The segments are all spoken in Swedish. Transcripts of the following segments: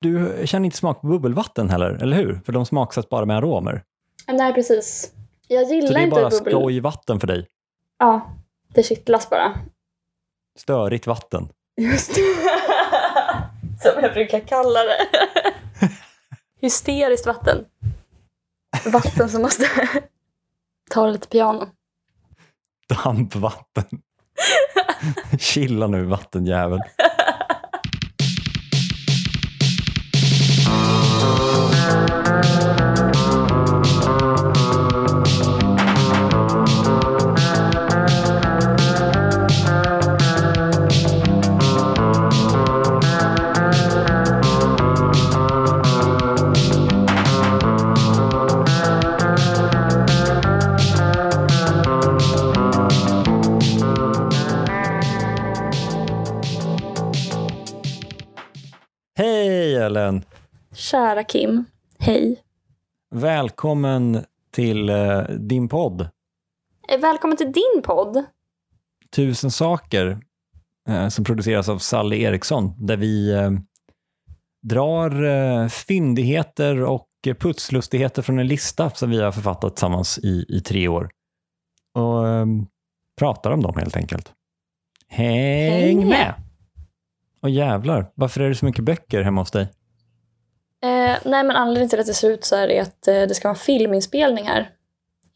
Du känner inte smak på bubbelvatten heller, eller hur? För de smaksätts bara med aromer. Nej, precis. Jag gillar Så det är inte bara bubbel... skojvatten för dig. Ja, det kittlas bara. Störigt vatten. Just det. Som jag brukar kalla det. Hysteriskt vatten. Vatten som måste ta lite piano. Dampvatten. Chilla nu vattenjävel. Kära Kim, hej. Välkommen till eh, din podd. Eh, Välkommen till din podd. Tusen saker eh, som produceras av Sally Eriksson där vi eh, drar eh, fyndigheter och putslustigheter från en lista som vi har författat tillsammans i, i tre år. Och eh, pratar om dem helt enkelt. Häng, Häng med. med! Och jävlar, varför är det så mycket böcker hemma hos dig? Eh, nej, men anledningen till att det ser ut så här är att eh, det ska vara filminspelning här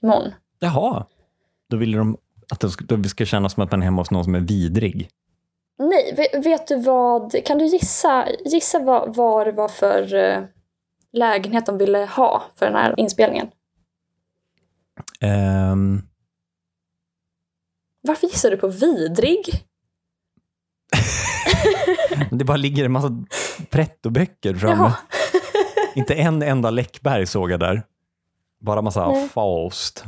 imorgon. Jaha, då vill de att det ska, ska känna som att man är hemma hos någon som är vidrig. Nej, vet, vet du vad? Kan du gissa, gissa vad, vad det var för eh, lägenhet de ville ha för den här inspelningen? Ehm, Varför gissar du på vidrig? det bara ligger en massa pretto-böcker framme. Jaha. Inte en enda Läckberg såg jag där. Bara massa Nej. Faust.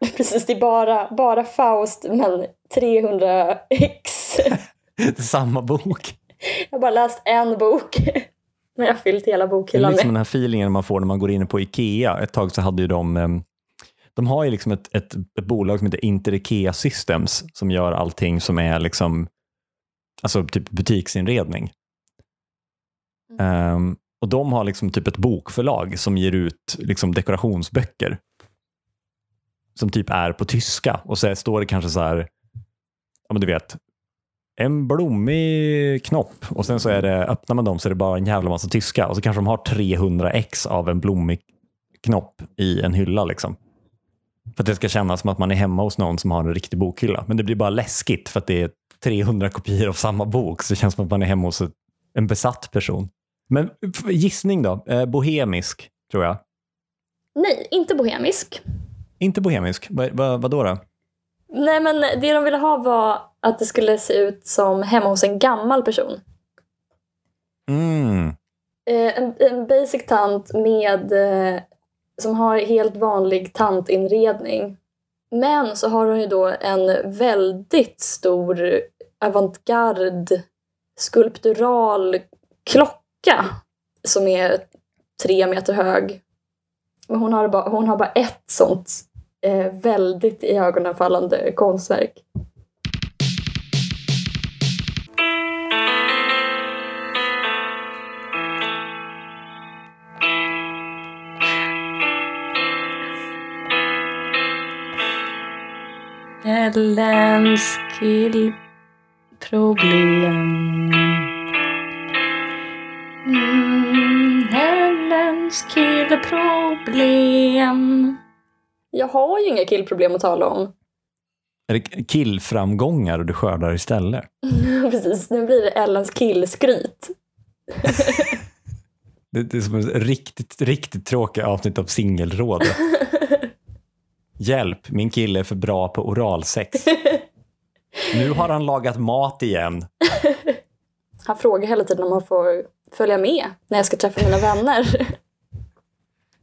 Precis, det är bara, bara Faust, men 300 x. Samma bok. Jag har bara läst en bok. Men jag har fyllt hela Det är bokhyllan liksom med. den här feelingen man får när man går in på Ikea. Ett tag så hade ju de, de har ju liksom ett, ett, ett bolag som heter Inter Ikea Systems som gör allting som är liksom, alltså typ butiksinredning. Ehm, och de har liksom typ ett bokförlag som ger ut liksom dekorationsböcker. Som typ är på tyska. Och så står det kanske så här, ja men du vet, en blommig knopp. Och sen så är det, öppnar man dem så är det bara en jävla massa tyska. Och så kanske de har 300 ex av en blommig knopp i en hylla liksom. För att det ska kännas som att man är hemma hos någon som har en riktig bokhylla. Men det blir bara läskigt för att det är 300 kopior av samma bok. Så det känns som att man är hemma hos en besatt person. Men gissning då? Eh, bohemisk, tror jag. Nej, inte bohemisk. Inte bohemisk. Vad va, vad då, då? Nej, men det de ville ha var att det skulle se ut som hemma hos en gammal person. Mm. Eh, en, en basic tant med, eh, som har helt vanlig tantinredning. Men så har hon ju då en väldigt stor avantgarde skulptural klocka som är tre meter hög. Men hon har bara, hon har bara ett sånt eh, väldigt iögonenfallande konstverk. Ellens killproblem. Mm, Ellens killproblem. Jag har ju inga killproblem att tala om. Är det killframgångar du skördar istället? Precis, nu blir det Ellens killskryt. Det, det är som ett riktigt, riktigt tråkigt avsnitt av Singelrådet. Hjälp, min kille är för bra på oralsex. Nu har han lagat mat igen. Han frågar hela tiden om han får följa med när jag ska träffa mina vänner.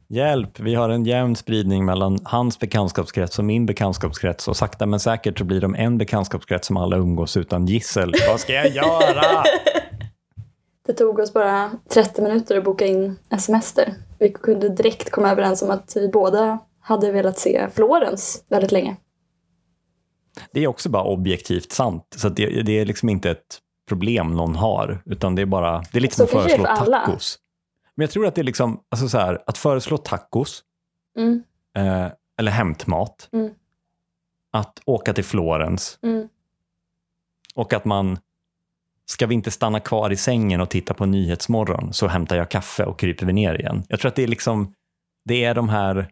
Hjälp, vi har en jämn spridning mellan hans bekantskapskrets och min bekantskapskrets och sakta men säkert så blir de en bekantskapskrets som alla umgås utan gissel. Vad ska jag göra? Det tog oss bara 30 minuter att boka in en semester. Vi kunde direkt komma överens om att vi båda hade velat se Florens väldigt länge. Det är också bara objektivt sant. Så det, det är liksom inte ett problem någon har, utan det är bara, det är lite som att är föreslå tacos. Men jag tror att det är liksom, alltså så här, att föreslå tacos, Mm, eh, eller hämtmat, Mm. att åka till Florens mm. och att man, ska vi inte stanna kvar i sängen och titta på Nyhetsmorgon så hämtar jag kaffe och kryper vi ner igen. Jag tror att det är liksom, det är de här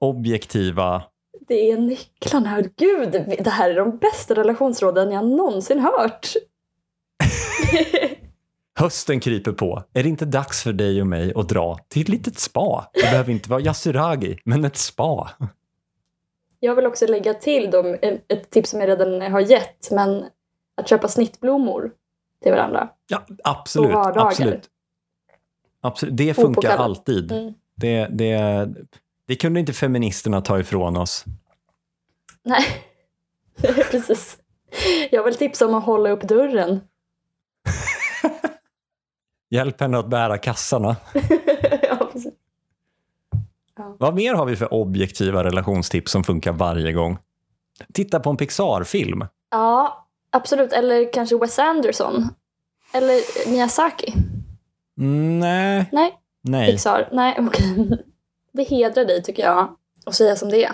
objektiva Det är nycklarna. Gud, det här är de bästa relationsråden jag någonsin hört. Hösten kryper på. Är det inte dags för dig och mig att dra till ett litet spa? Det behöver inte vara Yasuragi, men ett spa. Jag vill också lägga till dem ett tips som jag redan har gett, men att köpa snittblommor till varandra. Ja, absolut. På vardagar. absolut. absolut. Det funkar alltid. Mm. Det, det, det kunde inte feministerna ta ifrån oss. Nej, precis. Jag vill tipsa om att hålla upp dörren. Hjälp henne att bära kassarna. ja, precis. Vad mer har vi för objektiva relationstips som funkar varje gång? Titta på en Pixar-film. ja, absolut. Eller kanske Wes Anderson. Eller Miyazaki. Nej. Nej, Nej. Pixar. Nej, okej. Det hedrar dig tycker jag att säga som det är.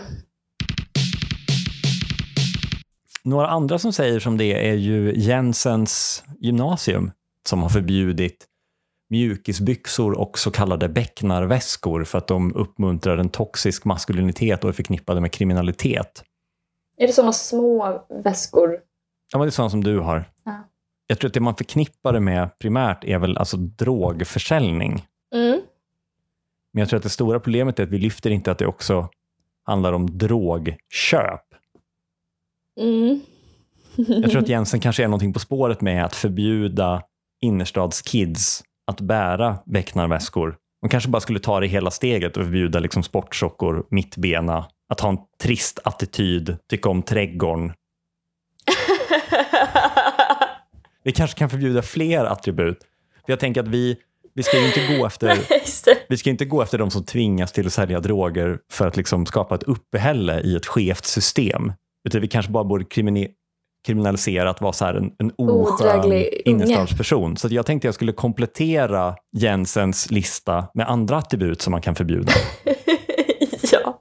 Några andra som säger som det är ju Jensens gymnasium som har förbjudit mjukisbyxor och så kallade becknarväskor för att de uppmuntrar en toxisk maskulinitet och är förknippade med kriminalitet. Är det sådana små väskor? Ja, men det är sådana som du har. Ja. Jag tror att det man förknippar det med primärt är väl alltså drogförsäljning. Mm. Men jag tror att det stora problemet är att vi lyfter inte att det också handlar om drogköp. Mm. Jag tror att Jensen kanske är någonting på spåret med att förbjuda innerstadskids att bära becknarväskor. De kanske bara skulle ta det hela steget och förbjuda liksom sportsockor, mittbena, att ha en trist attityd, tycka om trädgården. Vi kanske kan förbjuda fler attribut. För jag tänker att vi, vi ska ju inte gå efter vi ska inte gå efter de som tvingas till att sälja droger för att liksom skapa ett uppehälle i ett skevt system. Utan vi kanske bara borde kriminalisera att vara så en, en oskön innerstadsperson. Så jag tänkte jag skulle komplettera Jensens lista med andra attribut som man kan förbjuda. ja.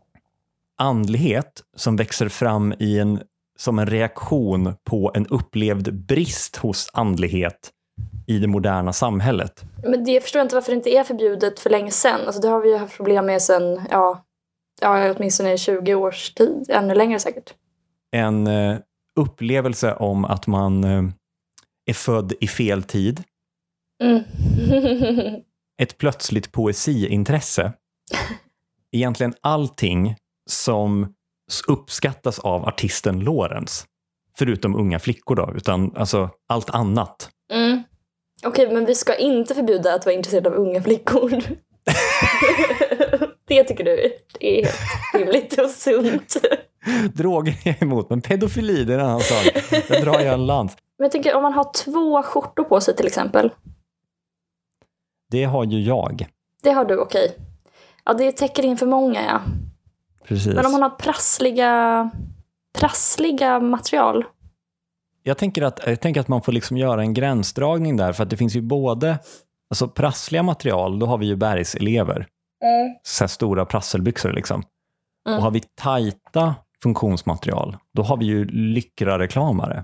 Andlighet som växer fram i en, som en reaktion på en upplevd brist hos andlighet i det moderna samhället. Men det förstår jag inte varför det inte är förbjudet för länge sedan. Alltså det har vi ju haft problem med sedan, ja, ja åtminstone 20 års tid. Ännu längre säkert. en eh, upplevelse om att man eh, är född i fel tid, Mm. ett plötsligt poesiintresse. Egentligen allting som uppskattas av artisten Lorentz. Förutom unga flickor då, utan alltså allt annat. mm. Okej, men vi ska inte förbjuda att vara intresserad av unga flickor. det tycker du är helt rimligt och sunt. Droger är jag emot, men pedofili det är en annan sak. Där drar jag en lans. Men jag tänker om man har två skjortor på sig till exempel. Det har ju jag. Det har du, okej. Ja, det täcker in för många, ja. Precis. Men om man har prassliga, prassliga material. Jag tänker, att, jag tänker att man får liksom göra en gränsdragning där, för att det finns ju både alltså prassliga material, då har vi ju bergselever, så här stora prasselbyxor liksom. Mm. Och har vi tajta funktionsmaterial, då har vi ju lycra-reklamare.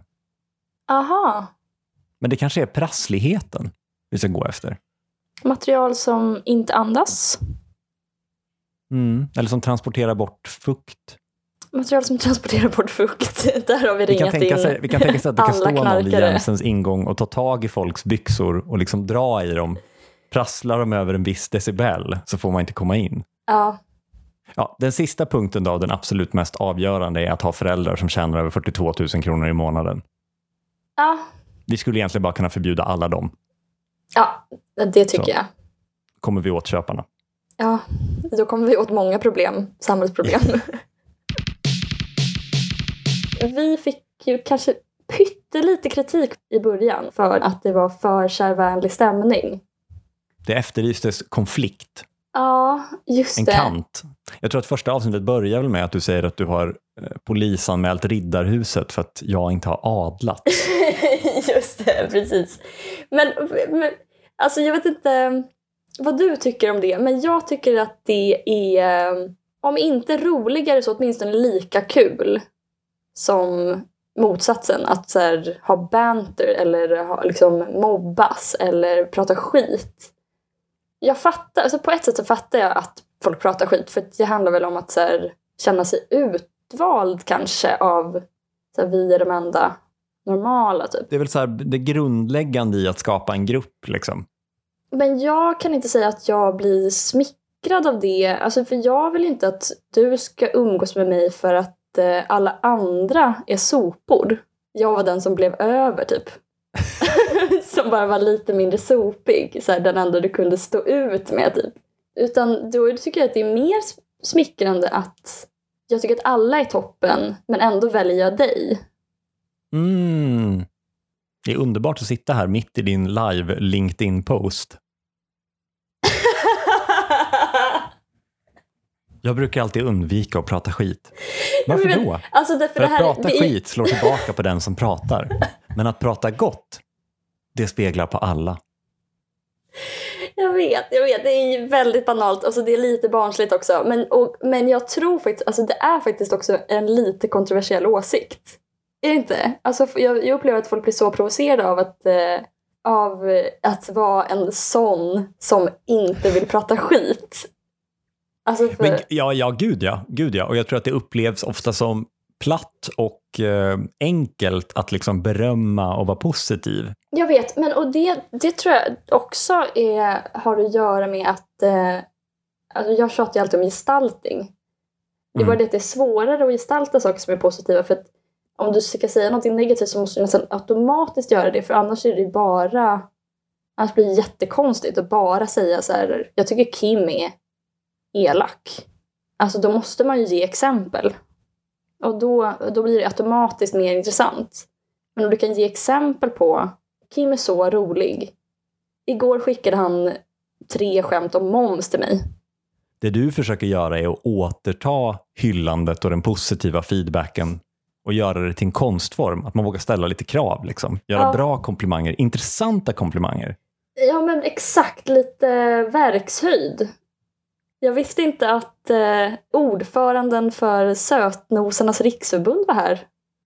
Aha. Men det kanske är prassligheten vi ska gå efter. Material som inte andas. Mm. Eller som transporterar bort fukt. Material som transporterar bort fukt. Där har vi Vi kan, ringat tänka in sig, vi kan tänka sig att det kan stå någon knarkare. Jensens ingång och ta tag i folks byxor och liksom dra i dem. Prasslar de över en viss decibel så får man inte komma in. Ja. Ja, den sista punkten då, den absolut mest avgörande, är att ha föräldrar som tjänar över 42 000 kronor i månaden. Ja. Vi skulle egentligen bara kunna förbjuda alla dem. ja, det tycker Så. jag. Kommer vi åt köparna. Ja, då kommer vi åt många problem, samhällsproblem. vi fick ju kanske pyttelite kritik i början för att det var för kärvänlig stämning. Det efterlystes konflikt. Ja, just En det. kant. Jag tror att första avsnittet börjar väl med att du säger att du har eh, polisanmält Riddarhuset för att jag inte har adlat. Just det, precis. Men, men alltså jag vet inte vad du tycker om det, men jag tycker att det är, eh, om inte roligare så åtminstone lika kul som motsatsen. Att här, ha banter eller ha, liksom mobbas eller prata skit. Jag fattar, alltså på ett sätt så fattar jag att folk pratar skit för det handlar väl om att så här, känna sig utvald kanske av så här, vi är de enda normala typ. Det är väl så här, det grundläggande i att skapa en grupp. Liksom. Men jag kan inte säga att jag blir smickrad av det. Alltså för jag vill inte att du ska umgås med mig för att eh, alla andra är sopor. Jag var den som blev över typ. som bara var lite mindre sopig. Så här, den enda du kunde stå ut med typ. Utan då tycker jag att det är mer smickrande att jag tycker att alla är toppen men ändå väljer jag dig. Mm. Det är underbart att sitta här mitt i din live LinkedIn-post. Jag brukar alltid undvika att prata skit. Varför Men- då? alltså För att här, prata är- skit slår tillbaka på den som pratar. Men att prata gott, det speglar på alla. Jag vet, jag vet. Det är väldigt banalt. Alltså det är lite barnsligt också. Men, och, men jag tror faktiskt, alltså det är faktiskt också en lite kontroversiell åsikt. Är det inte? Alltså jag, jag upplever att folk blir så provocerade av att, eh, av eh, att vara en sån som inte vill prata skit. Alltså för, Men, ja, ja, gud ja. Gud ja. Och jag tror att det upplevs ofta som platt och eh, enkelt att liksom berömma och vara positiv. Jag vet, men och det, det tror jag också är, har att göra med att eh, alltså jag tjatar ju alltid om gestaltning. Det är Mm. bara det att det är svårare att gestalta saker som är positiva för att om du ska säga något negativt så måste du nästan automatiskt göra det för annars är det bara annars blir det jättekonstigt att bara säga så här jag tycker Kim är elak. Alltså då måste man ju ge exempel. Och då, då blir det automatiskt mer intressant. Men om du kan ge exempel på Kim är så rolig. Igår skickade han tre skämt om moms till mig. Det du försöker göra är att återta hyllandet och den positiva feedbacken och göra det till en konstform. Att man vågar ställa lite krav. Liksom. Göra Ja. bra komplimanger, intressanta komplimanger. Ja men exakt, lite verkshöjd. Jag visste inte att eh, ordföranden för Sötnosarnas riksförbund var här.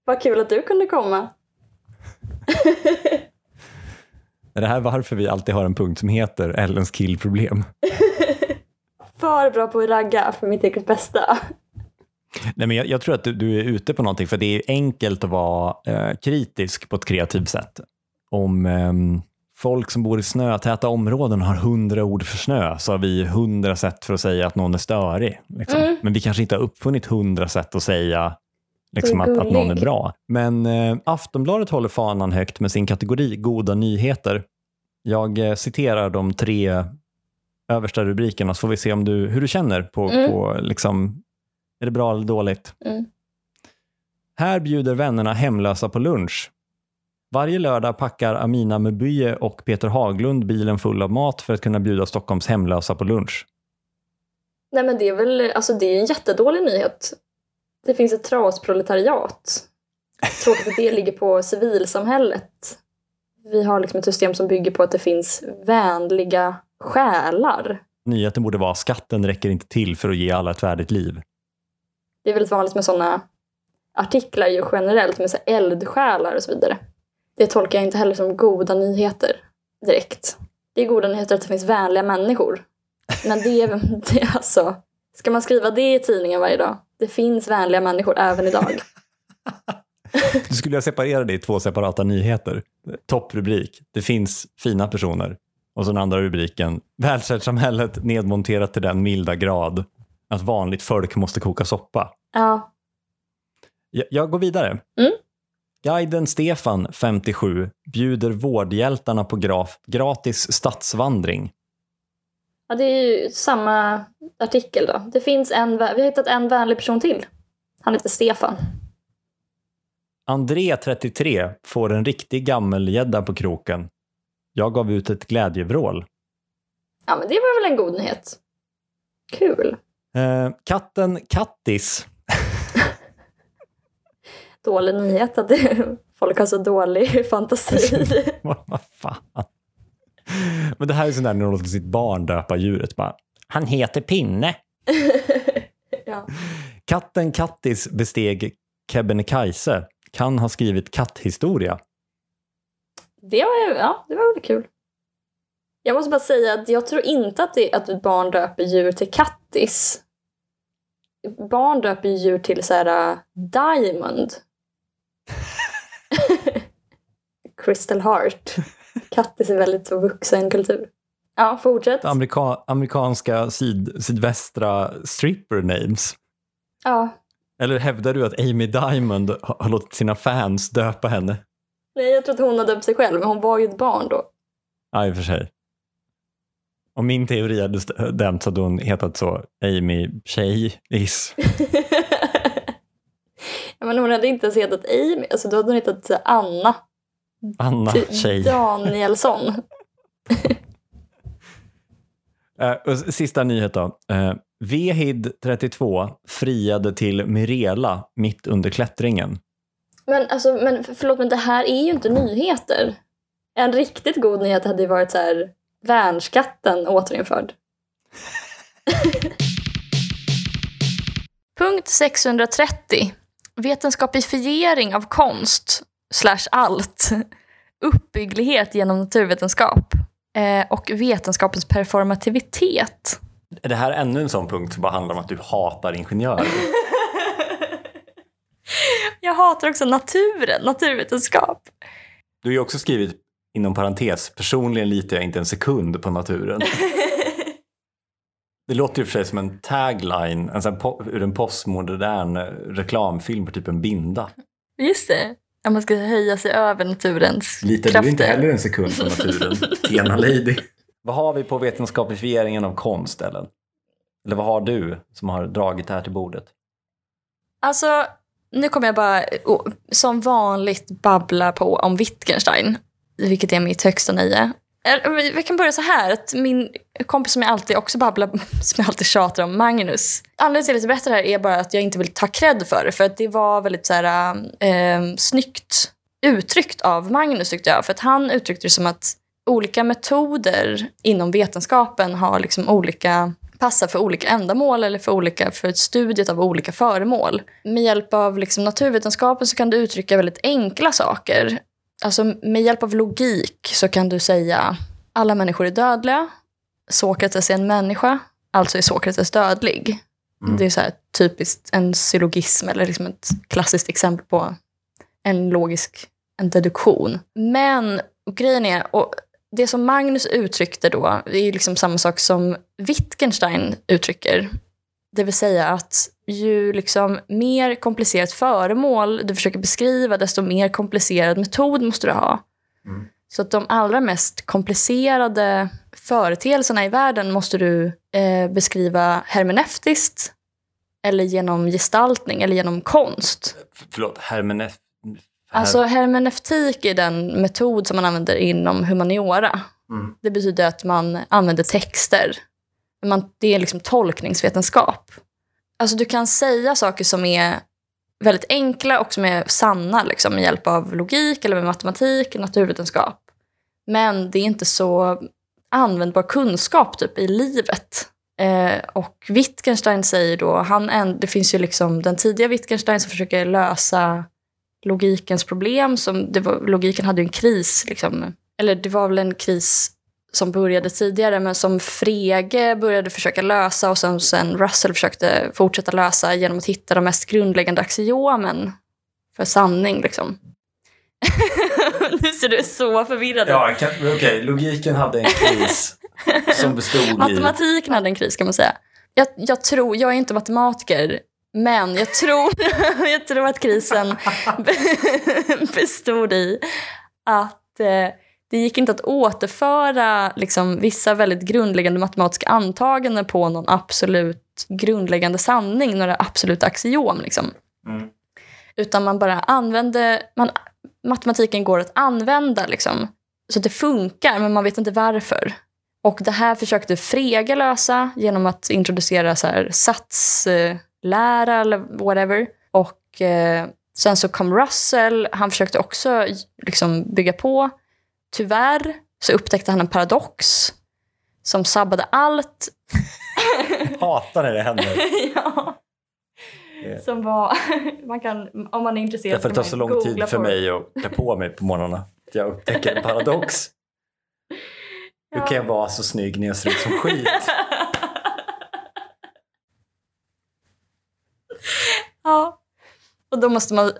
Vad kul att du kunde komma. Är det här varför vi alltid har en punkt som heter Ellens killproblem? För bra på att ragga för mitt eget bästa. Nej, men jag, jag tror att du, du är ute på någonting, för det är enkelt att vara eh, kritisk på ett kreativt sätt. Om ehm, folk som bor i snötäta områden har hundra ord för snö, så har vi hundra sätt för att säga att någon är störig. Liksom. Mm. Men vi kanske inte har uppfunnit hundra sätt att säga liksom, att, att någon är bra. Men eh, Aftonbladet håller fanan högt med sin kategori goda nyheter. Jag eh, citerar de tre översta rubrikerna så får vi se om du, hur du känner på, Mm. på liksom, är det bra eller dåligt? Mm. Här bjuder vännerna hemlösa på lunch. Varje lördag packar Amina Mebye och Peter Haglund bilen full av mat för att kunna bjuda Stockholms hemlösa på lunch. Nej men det är väl, alltså det är en jättedålig nyhet. Det finns ett trasproletariat. Tråkigt att det ligger på civilsamhället. Vi har liksom ett system som bygger på att det finns vänliga själar. Nyheten borde vara skatten räcker inte till för att ge alla ett värdigt liv. Det är väldigt vanligt med sådana artiklar ju generellt med så eldsjälar och så vidare. Det tolkar jag inte heller som goda nyheter direkt. Det är goda nyheter att det finns vänliga människor. Men det är, det är alltså, ska man skriva det i tidningen varje dag? Det finns vänliga människor även idag. Du skulle jag separera det i två separata nyheter. Topprubrik, det finns fina personer. Och så den andra rubriken, välfärdssamhället nedmonterat till den milda grad att vanligt folk måste koka soppa. Ja, Jag, jag går vidare. Mm. Guiden Stefan, 57, bjuder vårdhjältarna på graf, gratis stadsvandring. ja det är ju samma artikel då. Det finns en, vi har hittat en vänlig person till. Han heter Stefan. André, 33, får en riktig gammelgädda på kroken. Jag gav ut ett glädjevrål. Ja men det var väl en god nyhet. Kul. Eh, katten Kattis. Dålig nyhet att folk har så dålig fantasi. Vad fan. Men det här är sånt där när de låter sitt barn döpa djuret. Bara, Han heter Pinne. ja. Katten Kattis besteg Kebnekaise. Kan ha skrivit katthistoria. Det var, ja, det var väl kul. Jag måste bara säga att jag tror inte att, det, att ett barn döper djur till kattis. Barn döper ju djur till så här uh, Diamond. Crystal Heart. Kattis är väldigt så vuxen kultur. Ja, fortsätt. Amerika- amerikanska syd- sydvästra stripper names. Ja. Eller hävdar du att Amy Diamond har har låtit sina fans döpa henne? Nej, jag tror att hon har döpt sig själv, men hon var ju ett barn då. Ja, i och för sig. Om min teori hade stämt så hade hon hetat så Amy Tjej-is. men hon hade inte ens hetat Amy, alltså då hade hon hetat Anna Anna T- Tjej. Danielsson. Eh, och s- sista nyhet då. Eh, Vehid 32 friade till Mirela mitt under klättringen. Men alltså, men förlåt, men det här är ju inte nyheter. En riktigt god nyhet hade ju varit så här, värnskatten återinförd. Punkt 630. Vetenskapifiering av konst slash allt. Uppbygglighet genom naturvetenskap. Eh, och vetenskapens performativitet. Är det här ännu en sån punkt som bara handlar om att du hatar ingenjörer? Jag hatar också naturen, naturvetenskap. Du har ju också skrivit inom parentes, personligen litar jag inte en sekund på naturen. Det låter ju för sig som en tagline en sån ur en postmodern eh, reklamfilm på typ en binda. Just det. Att man ska höja sig över naturens Litar krafter. du inte heller en sekund på naturen, Tena Lady? Vad har vi på vetenskapifieringen av konst, Ellen? Eller vad har du som har dragit det här till bordet? Alltså, nu kommer jag bara oh, som vanligt babbla på om Wittgenstein, vilket är mitt högsta nöje. Vi kan börja så här, att min kompis som jag alltid också babblar, som jag alltid tjatar om, Magnus. Anledningen till att jag berättar det här är bara att jag inte vill ta cred för det, för att det var väldigt så här, eh, snyggt uttryckt av Magnus tyckte jag. För att han uttryckte det som att olika metoder inom vetenskapen har liksom olika passar för olika ändamål eller för, olika, för studiet av olika föremål. Med hjälp av liksom naturvetenskapen så kan du uttrycka väldigt enkla saker. Alltså med hjälp av logik så kan du säga alla människor är dödliga. Sokrates är en människa, alltså är Sokrates dödlig. Mm. Det är så här typiskt en syllogism eller liksom ett klassiskt exempel på en logisk en deduktion. Men och grejen är, och det som Magnus uttryckte då, det är liksom samma sak som Wittgenstein uttrycker. Det vill säga att ju liksom mer komplicerat föremål du försöker beskriva, desto mer komplicerad metod måste du ha. Mm. Så att de allra mest komplicerade företeelserna i världen måste du eh, beskriva hermeneutiskt, eller genom gestaltning, eller genom konst. Förlåt, hermenef... Alltså hermeneutik är den metod som man använder inom humaniora. Mm. Det betyder att man använder texter. Man, det är liksom tolkningsvetenskap. Alltså du kan säga saker som är väldigt enkla och som är sanna liksom, med hjälp av logik eller med matematik, naturvetenskap. Men det är inte så användbar kunskap typ i livet. Eh, och Wittgenstein säger då, han en, det finns ju liksom den tidiga Wittgenstein som försöker lösa logikens problem. Som det var, logiken hade ju en kris, liksom. eller det var väl en kris som började tidigare men som Frege började försöka lösa och sen, sen Russell försökte fortsätta lösa genom att hitta de mest grundläggande axiomen för sanning. Liksom. nu ser du så förvirrad ut. Ja, okej, logiken hade en kris som bestod i... Matematiken hade en kris kan man säga. Jag, jag, tror, jag är inte matematiker, men jag tror, jag tror att krisen bestod i att eh, det gick inte att återföra liksom, vissa väldigt grundläggande matematiska antaganden på någon absolut grundläggande sanning, några absoluta axiom. Liksom. Mm. Utan man bara använde, man, matematiken går att använda liksom, så att det funkar, men man vet inte varför. Och det här försökte Frege lösa genom att introducera så här satslära eller whatever. Och eh, sen så kom Russell, han försökte också liksom bygga på. Tyvärr så upptäckte han en paradox som sabbade allt. Hatar när det händer. ja. Som var, man kan, om man är intresserad Därför det tar så lång tid för på mig att klä på mig på morgnarna. Att Jag upptäcker en paradox. Hur kan jag vara så snygg när jag ser ut som skit? Ja. Och då måste man,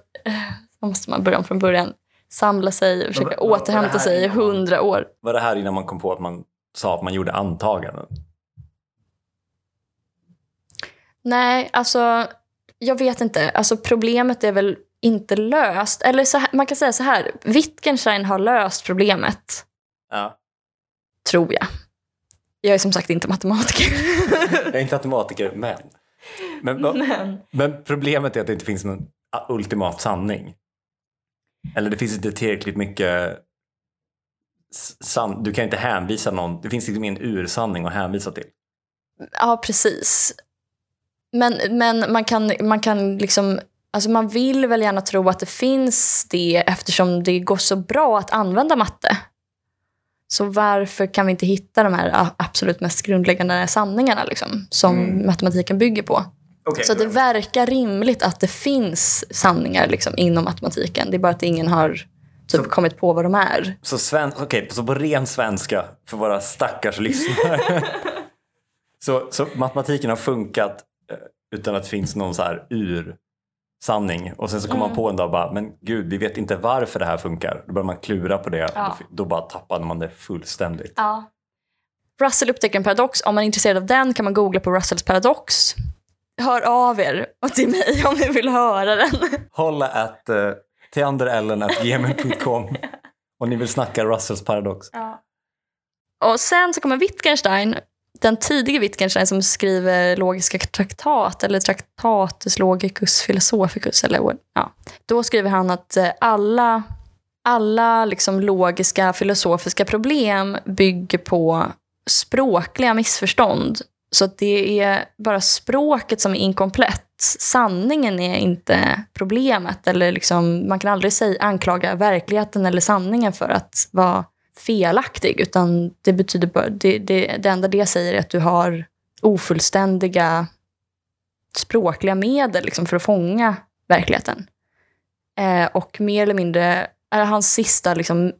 då måste man börja om från början. Samla sig och försöka vad återhämta sig i hundra år. Var det här innan man kom på att man sa att man gjorde antaganden? Nej, alltså jag vet inte. Alltså problemet är väl inte löst. Eller så här, man kan säga så här. Wittgenstein har löst problemet, Ja. tror jag. Jag är som sagt inte matematiker. Jag är inte matematiker, men. Men, Men, men problemet är att det inte finns någon ultimat sanning. Eller det finns inte tillräckligt mycket san- du kan inte hänvisa någon, det finns liksom ingen ursanning att hänvisa till. ja, precis. Men, men man kan, man kan liksom... Alltså man vill väl gärna tro att det finns det eftersom det går så bra att använda matte. Så varför kan vi inte hitta de här absolut mest grundläggande sanningarna liksom, som Mm. matematiken bygger på? Okay, Så det verkar rimligt att det finns sanningar liksom, inom matematiken. Det är bara att ingen har typ, Så- kommit på vad de är. Så, sven- okej, så på ren svenska för våra stackars lyssnare. så, så matematiken har funkat eh, utan att det finns någon så här ur-sanning. Och sen så kommer man på en dag och bara, men gud, vi vet inte varför det här funkar. Då börjar man klura på det Ja. och då, då bara tappade man det fullständigt. Ja. Russell upptäcker en paradox. Om man är intresserad av den kan man googla på Russells paradox. Hör av er och till mig om ni vill höra den. Hålla att uh, teanderellen.gmail.com och ni vill snacka Russells paradox. Och sen så kommer Wittgenstein, den tidige Wittgenstein som skriver logiska traktat eller Traktatus logicus philosophicus. Eller, ja. Då skriver han att eh, alla, alla liksom logiska filosofiska problem bygger på språkliga missförstånd. Så det är bara språket som är inkomplett. Sanningen är inte problemet. Eller liksom, man kan aldrig säga, anklaga verkligheten eller sanningen för att vara felaktig. Utan det betyder bara, det, det, det enda det säger är att du har ofullständiga språkliga medel liksom, för att fånga verkligheten. Eh, och mer eller mindre, är hans sista liksom,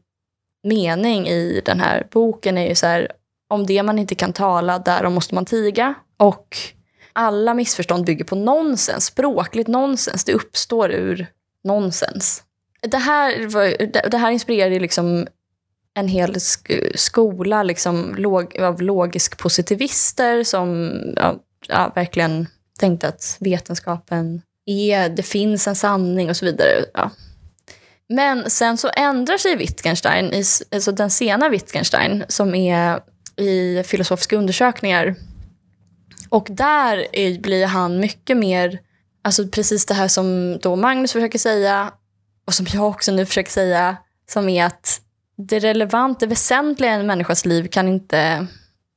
mening i den här boken är ju så här, om det man inte kan tala, därom måste man tiga. Och alla missförstånd bygger på nonsens, språkligt nonsens. Det uppstår ur nonsens. Det här, var, det, här inspirerade liksom en hel sk- skola liksom, log, av logisk positivister som ja, ja, verkligen tänkte att vetenskapen är, det finns en sanning och så vidare. Ja. Men sen så ändrar sig Wittgenstein, alltså den sena Wittgenstein som är i filosofiska undersökningar. Och där är, blir han mycket mer, alltså precis det här som då Magnus försöker säga och som jag också nu försöker säga, som är att det relevanta, det väsentliga i en människas liv kan inte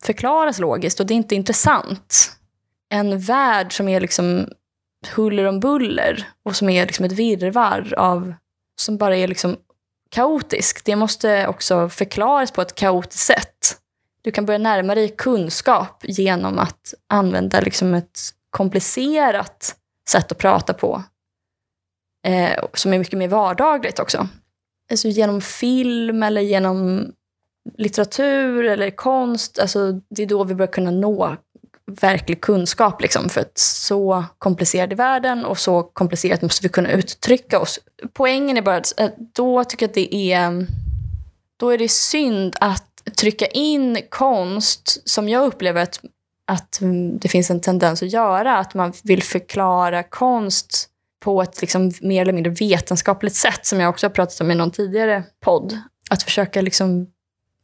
förklaras logiskt och det är inte intressant. En värld som är liksom huller om buller och som är liksom ett virrvarr av, som bara är liksom kaotisk. Det måste också förklaras på ett kaotiskt sätt. Du kan börja närma dig kunskap genom att använda liksom ett komplicerat sätt att prata på. Eh, som är mycket mer vardagligt också. Alltså genom film eller genom litteratur eller konst. Alltså det är då vi börjar kunna nå verklig kunskap. Liksom, för att så komplicerad är världen och så komplicerat måste vi kunna uttrycka oss. Poängen är bara att eh, då tycker jag att det är, då är det synd att trycka in konst som jag upplever att, att det finns en tendens att göra. Att man vill förklara konst på ett liksom mer eller mindre vetenskapligt sätt som jag också har pratat om i någon tidigare podd. Att försöka liksom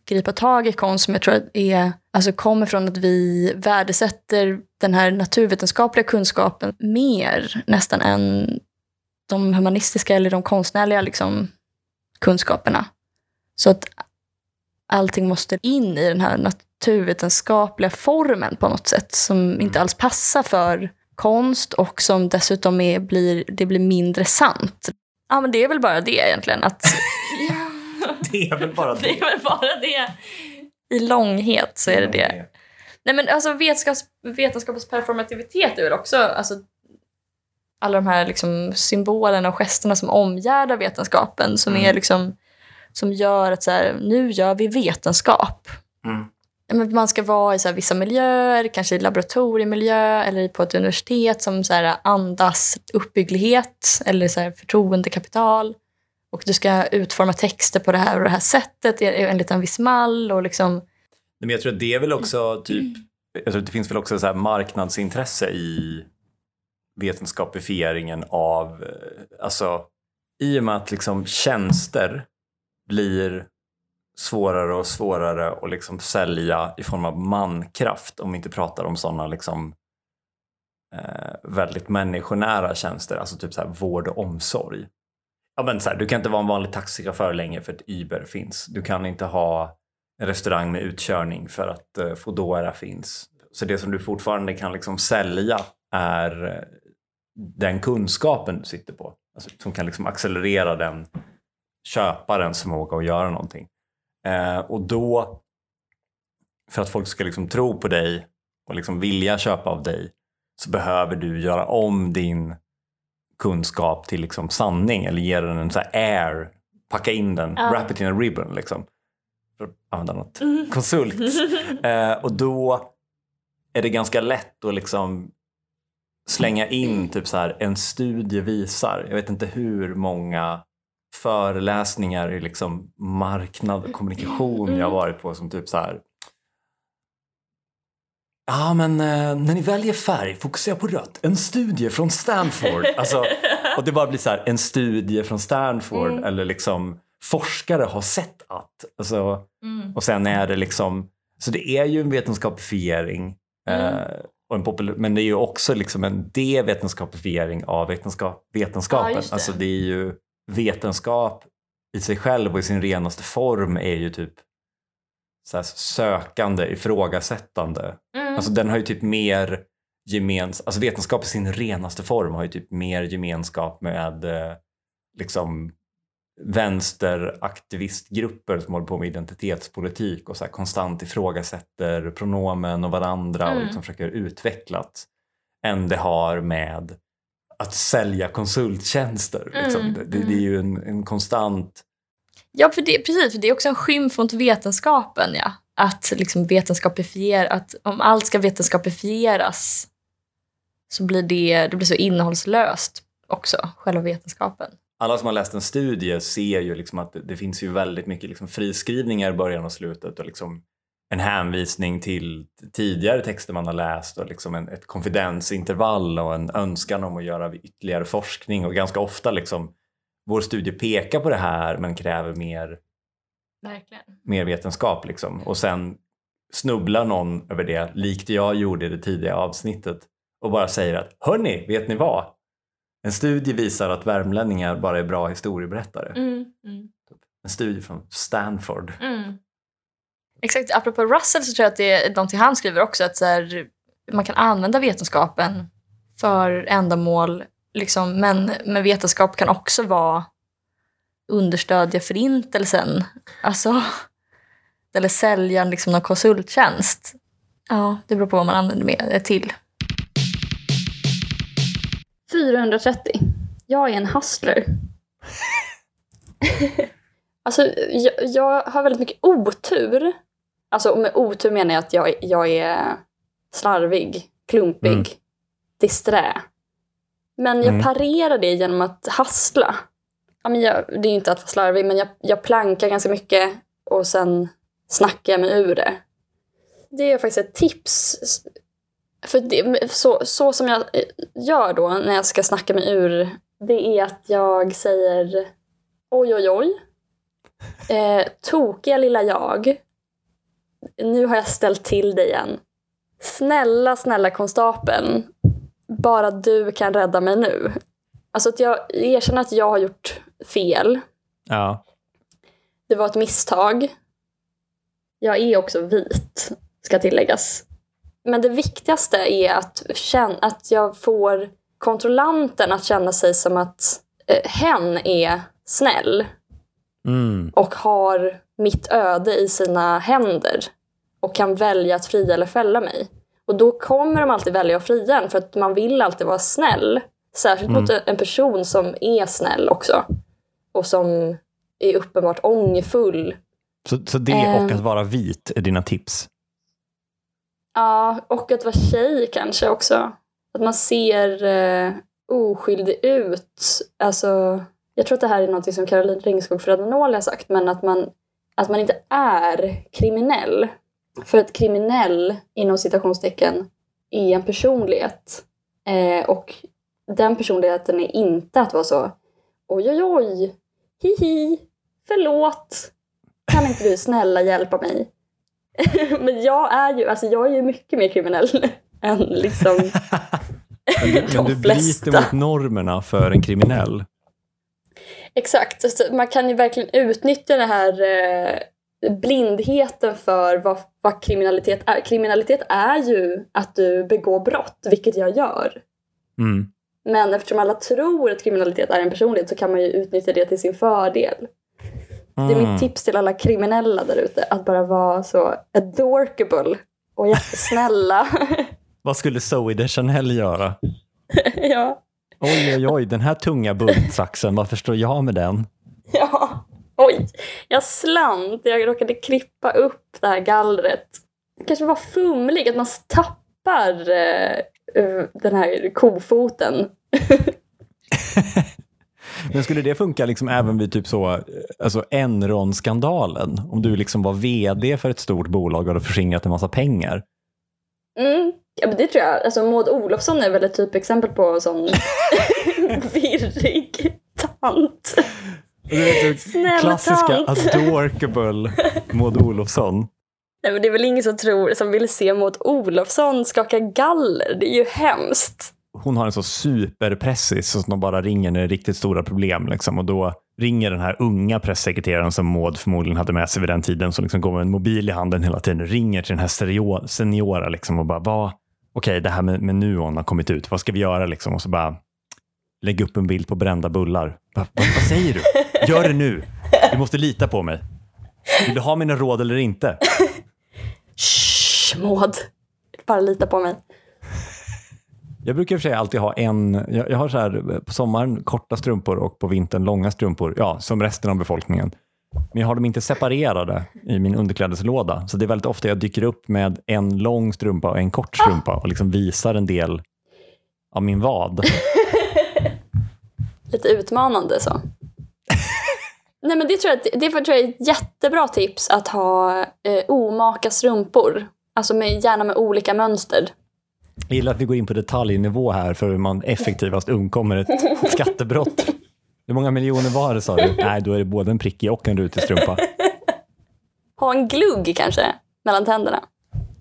gripa tag i konst som jag tror är, alltså kommer från att vi värdesätter den här naturvetenskapliga kunskapen mer nästan än de humanistiska eller de konstnärliga liksom, kunskaperna. Så att allting måste in i den här nat- naturvetenskapliga formen på något sätt som inte alls passar för konst och som dessutom är, blir, det blir mindre sant. Ja, men det är väl bara det egentligen. Att, Det är väl bara det är väl bara det. I långhet så är det det. Nej, men alltså vetenskaps, vetenskapens performativitet är väl också alltså, alla de här liksom, symbolerna och gesterna som omgärdar vetenskapen som, Mm. är liksom, som gör att så här, nu gör vi vetenskap. Mm. Men Man ska vara i så vissa miljöer, kanske i laboratoriemiljö eller på ett universitet som så här, andas uppbygglighet eller så här, förtroendekapital. Och du ska utforma texter på det här och det här sättet enligt en viss mall. Och liksom, Men jag tror att det är väl också typ, jag tror att det finns väl också så marknadsintresse i vetenskapifieringen av, eh, alltså i och med att liksom tjänster blir svårare och svårare att liksom sälja i form av mankraft om vi inte pratar om sådana liksom eh, väldigt människonära tjänster, alltså typ så här vård och omsorg. Ja, men så här, du kan inte vara en vanlig taxichaufför längre för att Uber finns. Du kan inte ha en restaurang med utkörning för att eh, Foodora finns. Så det som du fortfarande kan liksom sälja är eh, den kunskapen du sitter på. Alltså, som kan liksom accelerera den köparens förmåga att göra någonting. Eh, och då, för att folk ska liksom tro på dig och liksom vilja köpa av dig, så behöver du göra om din kunskap till liksom sanning eller ge den en så air, packa in den, Ja. wrap it in a ribbon liksom. För att använda något konsult. Eh, och då är det ganska lätt att liksom slänga in typ så här, en studie visar, jag vet inte hur många föreläsningar i liksom marknad och kommunikation jag har varit på som typ så här Ja, men eh, när ni väljer färg, fokusera på rött. En studie från Stanford. Alltså, och det bara blir så här, en studie från Stanford Mm. eller liksom forskare har sett att. Alltså, mm. och sen är det liksom, så det är ju en vetenskapifiering. Mm. Eh, och en popul- men det är ju också liksom en devetenskapifiering av vetenskap, vetenskapen. Ja, det. alltså det är ju vetenskap i sig själv och i sin renaste form är ju typ så här sökande, ifrågasättande. Mm. Alltså den har ju typ mer gemens, alltså vetenskap i sin renaste form har ju typ mer gemenskap med eh, liksom vänsteraktivistgrupper som håller på med identitetspolitik och så konstant ifrågasätter pronomen och varandra och Mm. liksom försöker utveckla det, än det har med att sälja konsulttjänster. Liksom. Mm, Det, det, är ju en, en konstant... Ja, för det, precis. För det är också en skymf mot vetenskapen. Ja. Att liksom vetenskapifiera, att om allt ska vetenskapifieras så blir det, det blir så innehållslöst också, själva vetenskapen. Alla som har läst en studie ser ju liksom att det, det finns ju väldigt mycket liksom friskrivningar i början och slutet och liksom en hänvisning till tidigare texter man har läst och liksom en, ett konfidensintervall och en önskan om att göra ytterligare forskning och ganska ofta liksom vår studie pekar på det här men kräver mer, Verkligen. mer vetenskap liksom. och sen snubblar någon över det likt jag gjorde i det tidiga avsnittet och bara säger att hörni, vet ni vad? En studie visar att värmlänningar bara är bra historieberättare. Mm, mm, En studie från Stanford. mm. Exakt. Apropå Russell så tror jag att det är någonting han skriver också. Att så här, man kan använda vetenskapen för ändamål. Liksom, men, men vetenskap kan också vara understödja förintelsen. Alltså, eller sälja liksom någon konsulttjänst. Ja, det beror på vad man använder det till. 430. Jag är en hustler. alltså, jag, jag har väldigt mycket otur. Alltså med otur menar jag att jag, jag är slarvig, klumpig, Mm. disträ. Men jag Mm. parerar det genom att hassla. Ja, men jag, det är inte att vara slarvig, men jag, jag plankar ganska mycket och sen snackar jag mig ur det. Det är faktiskt ett tips. För det, så, så som jag gör då när jag ska snacka mig ur, det är att jag säger oj, oj, oj. Eh, tokiga lilla jag. Nu har jag ställt till dig igen. Snälla, snälla konstapeln. Bara du kan rädda mig nu. Alltså att jag erkänner att jag har gjort fel. Ja. Det var ett misstag. Jag är också vit. ska tilläggas. Men det viktigaste är att, känna, att jag får kontrollanten att känna sig som att eh, hen är snäll Mm. och har mitt öde i sina händer och kan välja att fria eller fälla mig. Och då kommer de alltid välja att fria en för att man vill alltid vara snäll. Särskilt mot en person som är snäll också. Och som är uppenbart ångerfull. Så, så det och Ehm. att vara vit är dina tips? Ja, och att vara tjej kanske också. Att man ser eh, oskyldig ut. Alltså, jag tror att det här är något som Caroline Ringskog Fredonoli har sagt, men att man, att man inte är kriminell. För att kriminell, inom citationstecken, är en personlighet. Eh, och den personligheten är inte att vara så oj, oj, oj, hihi, förlåt, kan inte du snälla hjälpa mig? Men jag är ju, alltså jag är ju mycket mer kriminell än liksom Men du, de men du flesta. bryter mot normerna för en kriminell. Exakt, alltså, man kan ju verkligen utnyttja den här eh, blindheten för vad, vad kriminalitet är. Kriminalitet är ju att du begår brott, vilket jag gör. Mm. Men eftersom alla tror att kriminalitet är en personlighet så kan man ju utnyttja det till sin fördel. Det är Mm. mitt tips till alla kriminella där ute, att bara vara så adorkable och jättesnälla. Vad skulle Zoe de Chanel göra? ja. Oj, oj, oj, den här tunga bultsaxen, varför står jag med den? Ja, oj. Jag slant. Jag råkade klippa upp det här gallret. Det kanske var fumlig, att man tappar eh, den här kofoten. Men skulle det funka liksom även vid typ så, eh, alltså Enron-skandalen? Om du liksom var vd för ett stort bolag och hade förskingrat en massa pengar. Mm. Ja, men det tror jag. Alltså, Maud Olofsson är väl ett typexempel på en sån virrig tant. Du vet, Snälla klassiska tant. adorkable Maud Olofsson. Nej, men det är väl ingen som tror, som vill se Maud Olofsson skaka galler. Det är ju hemskt. Hon har en så superpressis som de bara ringer när det är riktigt stora problem. Liksom. Och då ringer den här unga pressekreteraren som Maud förmodligen hade med sig vid den tiden, som liksom går med en mobil i handen hela tiden, ringer till den här seniora liksom, och bara, vad, okej, det här med, med Nuon har kommit ut, vad ska vi göra? Liksom? Och så bara, lägg upp en bild på brända bullar. Va, va, vad säger du? Gör det nu! Du måste lita på mig. Vill du ha mina råd eller inte? Shh, Maud. Bara lita på mig. Jag brukar i och för sig alltid ha en, jag, jag har så här eh, på sommaren korta strumpor och på vintern långa strumpor, ja, som resten av befolkningen. Men jag har dem inte separerade i min underklädeslåda, så det är väldigt ofta jag dyker upp med en lång strumpa och en kort strumpa och liksom visar en del av min vad. Lite utmanande så. Nej men det tror jag, det tror jag är ett jättebra tips att ha eh, omaka strumpor. Alltså med, gärna med olika mönster. Jag gillar att vi går in på detaljnivå här för hur man effektivast undkommer ett skattebrott. Hur många miljoner var det sa du? Nej, då är det både en prickig och en rutig strumpa. Ha en glugg kanske mellan tänderna.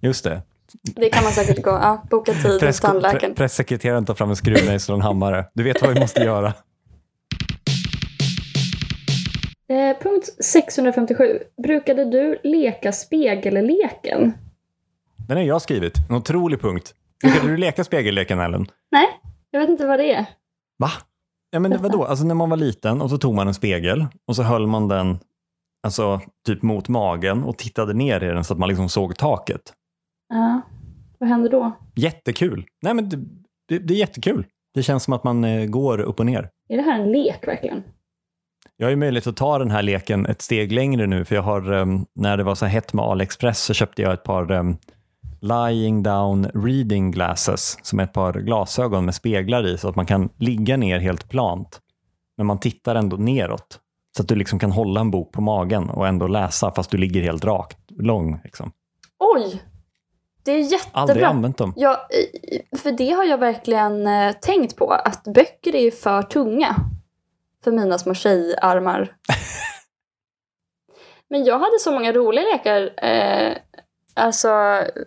Just det. Det kan man säkert gå, ja, boka tid hos Press, tandläkaren. pressekreteraren tar fram en skruvmejsel och en hammare. Du vet vad vi måste göra. Eh, punkt 657. Brukade du leka spegelleken? Den har jag skrivit. En otrolig punkt. Brukade du leka spegelleken, Ellen? Nej, jag vet inte vad det är. Va? Ja, men vadå? Alltså när man var liten och så tog man en spegel och så höll man den alltså, typ mot magen och tittade ner i den så att man liksom såg taket. Ja, vad händer då? Jättekul. Nej, men det, det, det är jättekul. Det känns som att man eh, går upp och ner. Är det här en lek verkligen? Jag har ju möjlighet att ta den här leken ett steg längre nu för jag har, em, när det var så hett med AliExpress så köpte jag ett par em, lying down reading glasses som är ett par glasögon med speglar i så att man kan ligga ner helt plant men man tittar ändå neråt så att du liksom kan hålla en bok på magen och ändå läsa fast du ligger helt rakt, lång. Liksom. Oj! Det är Aldrig jättebra. använt dem. Ja, för det har jag verkligen eh, tänkt på. Att böcker är för tunga för mina små tjejarmar. Men jag hade så många roliga lekar. Eh, alltså,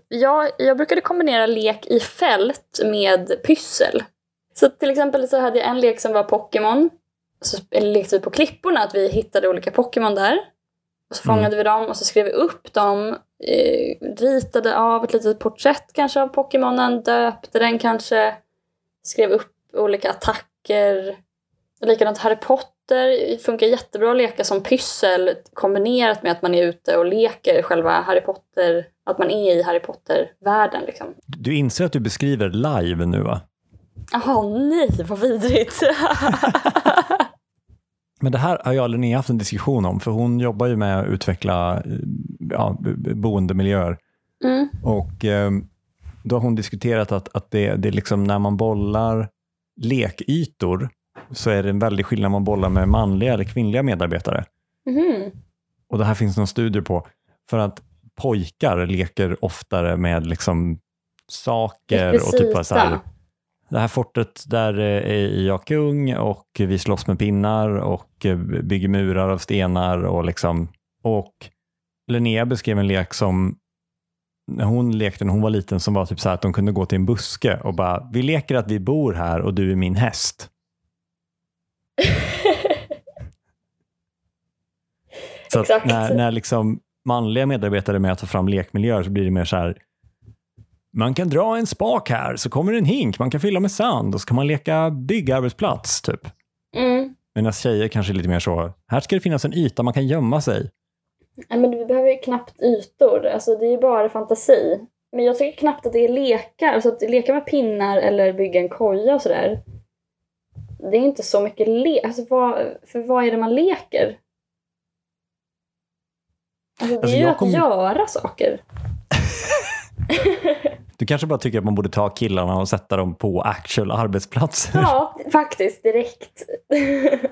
jag, jag brukade kombinera lek i fält med pyssel. Så till exempel så hade jag en lek som var Pokémon. Så lekte vi på klipporna att vi hittade olika Pokémon där. Och så Mm. fångade vi dem och så skrev vi upp dem eh, ritade av ett litet porträtt kanske av Pokémonen, döpte den kanske, skrev upp olika attacker. Likadant Harry Potter funkar jättebra att leka som pyssel kombinerat med att man är ute och leker själva Harry Potter, att man är i Harry Potter-världen. Liksom. Du inser att du beskriver live nu va? Jaha, nej vad vidrigt. Men det här har jag och Linnea haft en diskussion om, för hon jobbar ju med att utveckla ja, boendemiljöer. Mm. Och eh, då har hon diskuterat att, att det, det är liksom när man bollar lekytor så är det en väldig skillnad om man bollar med manliga eller kvinnliga medarbetare. Mhm. Och det här finns någon studie på. För att pojkar leker oftare med liksom saker och typ så här, det här fortet där är jag kung och vi slåss med pinnar och bygger murar av stenar och liksom och Linnea beskrev en lek som när hon lekte när hon var liten som var typ så här att de kunde gå till en buske och bara vi leker att vi bor här och du är min häst. Så Exakt. när, när liksom manliga medarbetare är med att ta fram lekmiljöer så blir det mer så här man kan dra en spak här så kommer en hink, man kan fylla med sand och så kan man leka byggarbetsplats typ. Mm. Medan tjejer kanske är lite mer så, här ska det finnas en yta man kan gömma sig. Nej, men vi behöver ju knappt ytor, alltså det är ju bara fantasi. Men jag tycker knappt att det är lekar, alltså att leka med pinnar eller bygga en koja och sådär. Det är inte så mycket lek, alltså vad, för vad är det man leker? Alltså det Alltså, är ju att kommer- göra saker. Du kanske bara tycker att man borde ta killarna och sätta dem på actual arbetsplatser. Ja, faktiskt direkt.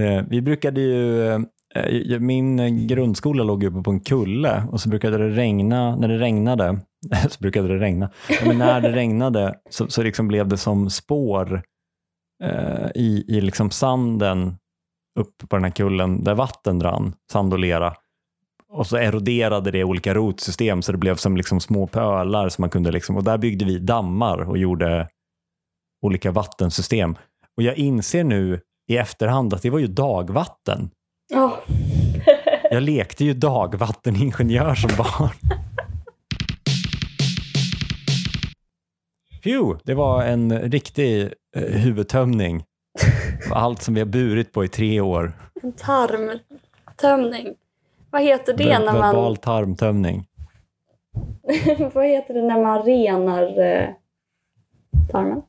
Eh, Vi brukade ju, eh, min grundskola låg uppe på en kulle och så brukade det regna, när det regnade, så brukade det regna, men när det regnade så, så liksom blev det som spår eh, i, i liksom sanden upp på den här kullen där vatten rann, sand och lera. Och så eroderade det olika rotsystem så det blev som liksom små pölar som man kunde liksom, och där byggde vi dammar och gjorde olika vattensystem. Och jag inser nu i efterhand att det var ju dagvatten. Ja. Jag lekte ju dagvatteningenjör som barn. Phew, det var en riktig eh, huvudtömning. Allt som vi har burit på i tre år. En tarmtömning. Vad heter det Ver- när man... Verbal tarmtömning. Vad heter det när man renar eh, tarmen?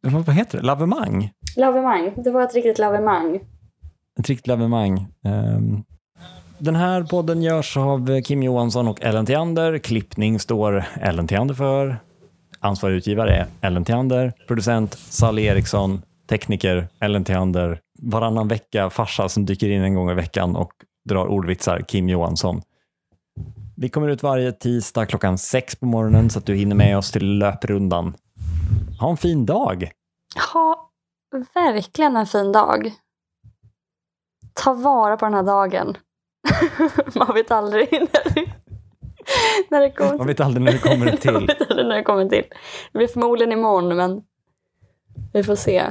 Vad vad heter det? Lavemang? Lavemang. Det var ett riktigt lavemang. Ett riktigt lavemang. Ehm, Den här podden görs av Kim Johansson och Ellen Theander. Klippning står Ellen Theander för. Ansvarig utgivare är Ellen Theander. Producent Sally Eriksson. Tekniker Ellen Theander. Varannan vecka farsa som dyker in en gång i veckan och drar ordvitsar Kim Johansson. Vi kommer ut varje tisdag klockan sex på morgonen så att du hinner med oss till löprundan. Ha en fin dag! Ha verkligen en fin dag. Ta vara på den här dagen. Man vet aldrig när det kommer Man vet aldrig när det kommer till. Man vet aldrig när det kommer till. Det blir förmodligen imorgon, men vi får se.